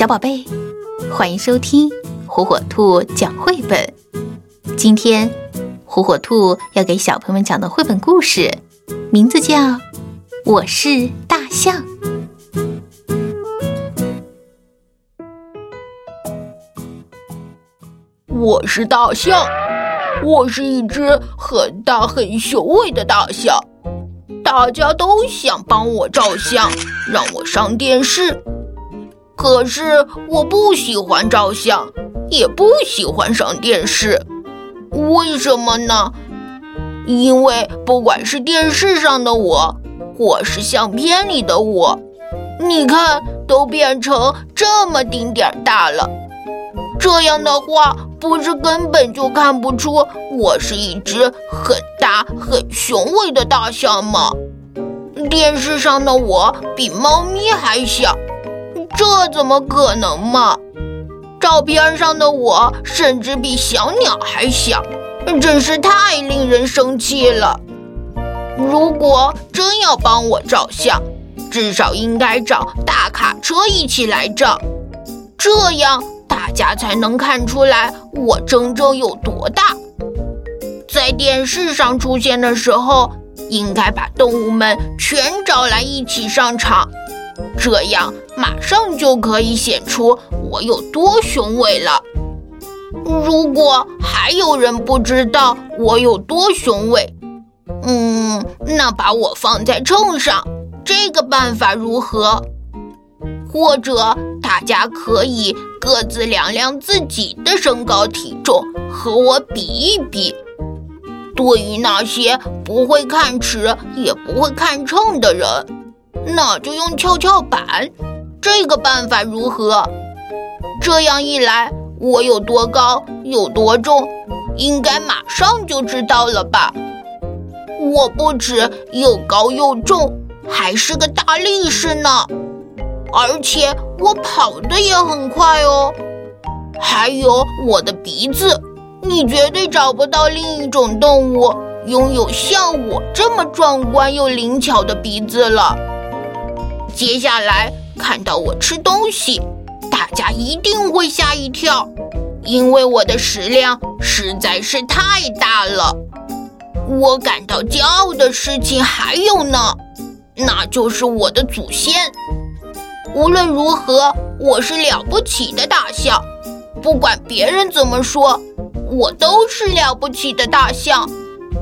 小宝贝，欢迎收听火火兔讲绘本。今天，火火兔要给小朋友们讲的绘本故事，名字叫《我是大象》。我是大象，我是一只很大很雄伟的大象。大家都想帮我照相，让我上电视。可是我不喜欢照相，也不喜欢上电视，为什么呢？因为不管是电视上的我，或是相片里的我，你看都变成这么丁点儿大了。这样的话，不是根本就看不出我是一只很大很雄伟的大象吗？电视上的我比猫咪还小。这怎么可能嘛？照片上的我甚至比小鸟还小，真是太令人生气了。如果真要帮我照相，至少应该找大卡车一起来照，这样大家才能看出来我真正有多大。在电视上出现的时候，应该把动物们全找来一起上场。这样马上就可以显出我有多雄伟了。如果还有人不知道我有多雄伟，嗯，那把我放在秤上，这个办法如何？或者大家可以各自量量自己的身高体重，和我比一比。对于那些不会看尺也不会看秤的人。那就用跷跷板，这个办法如何？这样一来，我有多高，有多重，应该马上就知道了吧？我不止又高又重，还是个大力士呢，而且我跑得也很快哦。还有我的鼻子，你绝对找不到另一种动物拥有像我这么壮观又灵巧的鼻子了。接下来看到我吃东西，大家一定会吓一跳，因为我的食量实在是太大了。我感到骄傲的事情还有呢，那就是我的祖先。无论如何，我是了不起的大象，不管别人怎么说，我都是了不起的大象。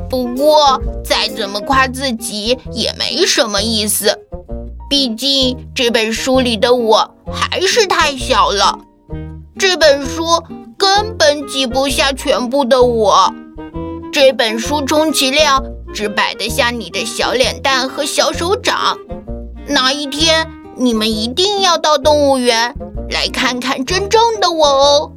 不过再怎么夸自己也没什么意思。毕竟这本书里的我还是太小了，这本书根本挤不下全部的我。这本书充其量只摆得下你的小脸蛋和小手掌。哪一天你们一定要到动物园来看看真正的我哦。